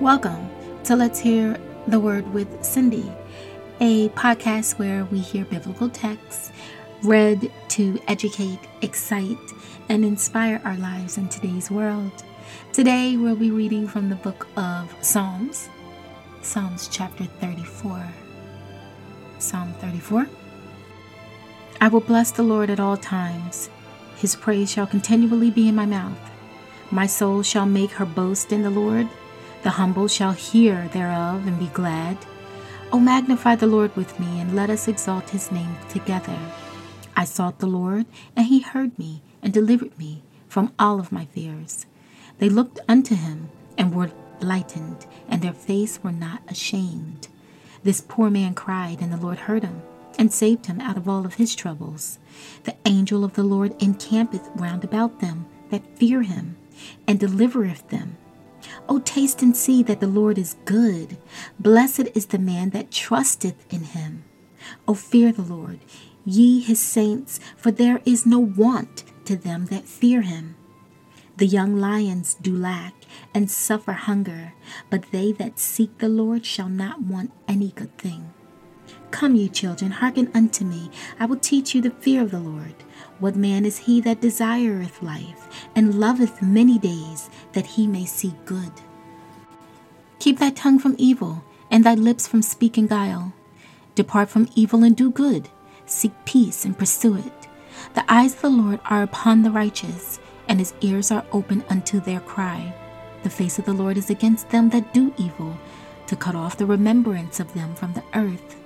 Welcome to Let's Hear the Word with Cindy, a podcast where we hear biblical texts read to educate, excite, and inspire our lives in today's world. Today we'll be reading from the book of Psalms, Psalms chapter 34. Psalm 34. I will bless the Lord at all times, his praise shall continually be in my mouth. My soul shall make her boast in the Lord. The humble shall hear thereof and be glad. O magnify the Lord with me, and let us exalt his name together. I sought the Lord, and he heard me, and delivered me from all of my fears. They looked unto him, and were lightened, and their face were not ashamed. This poor man cried, and the Lord heard him, and saved him out of all of his troubles. The angel of the Lord encampeth round about them that fear him, and delivereth them. O taste and see that the Lord is good. Blessed is the man that trusteth in him. O fear the Lord, ye his saints, for there is no want to them that fear him. The young lions do lack and suffer hunger, but they that seek the Lord shall not want any good thing. Come, ye children, hearken unto me. I will teach you the fear of the Lord. What man is he that desireth life, and loveth many days, that he may see good? Keep thy tongue from evil, and thy lips from speaking guile. Depart from evil and do good. Seek peace and pursue it. The eyes of the Lord are upon the righteous, and his ears are open unto their cry. The face of the Lord is against them that do evil, to cut off the remembrance of them from the earth.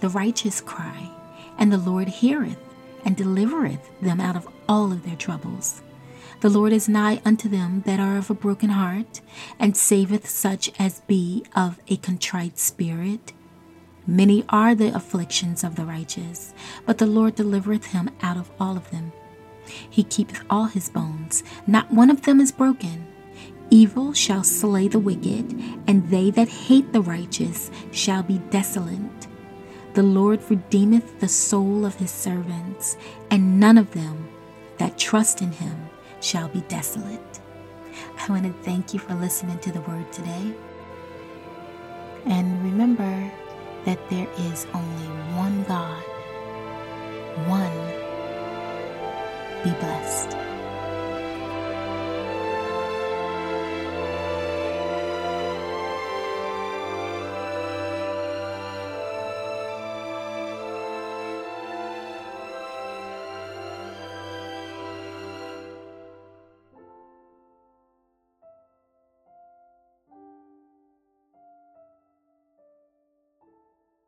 The righteous cry, and the Lord heareth and delivereth them out of all of their troubles. The Lord is nigh unto them that are of a broken heart, and saveth such as be of a contrite spirit. Many are the afflictions of the righteous, but the Lord delivereth him out of all of them. He keepeth all his bones, not one of them is broken. Evil shall slay the wicked, and they that hate the righteous shall be desolate. The Lord redeemeth the soul of his servants, and none of them that trust in him shall be desolate. I want to thank you for listening to the word today. And remember that there is only one God, one. Be blessed.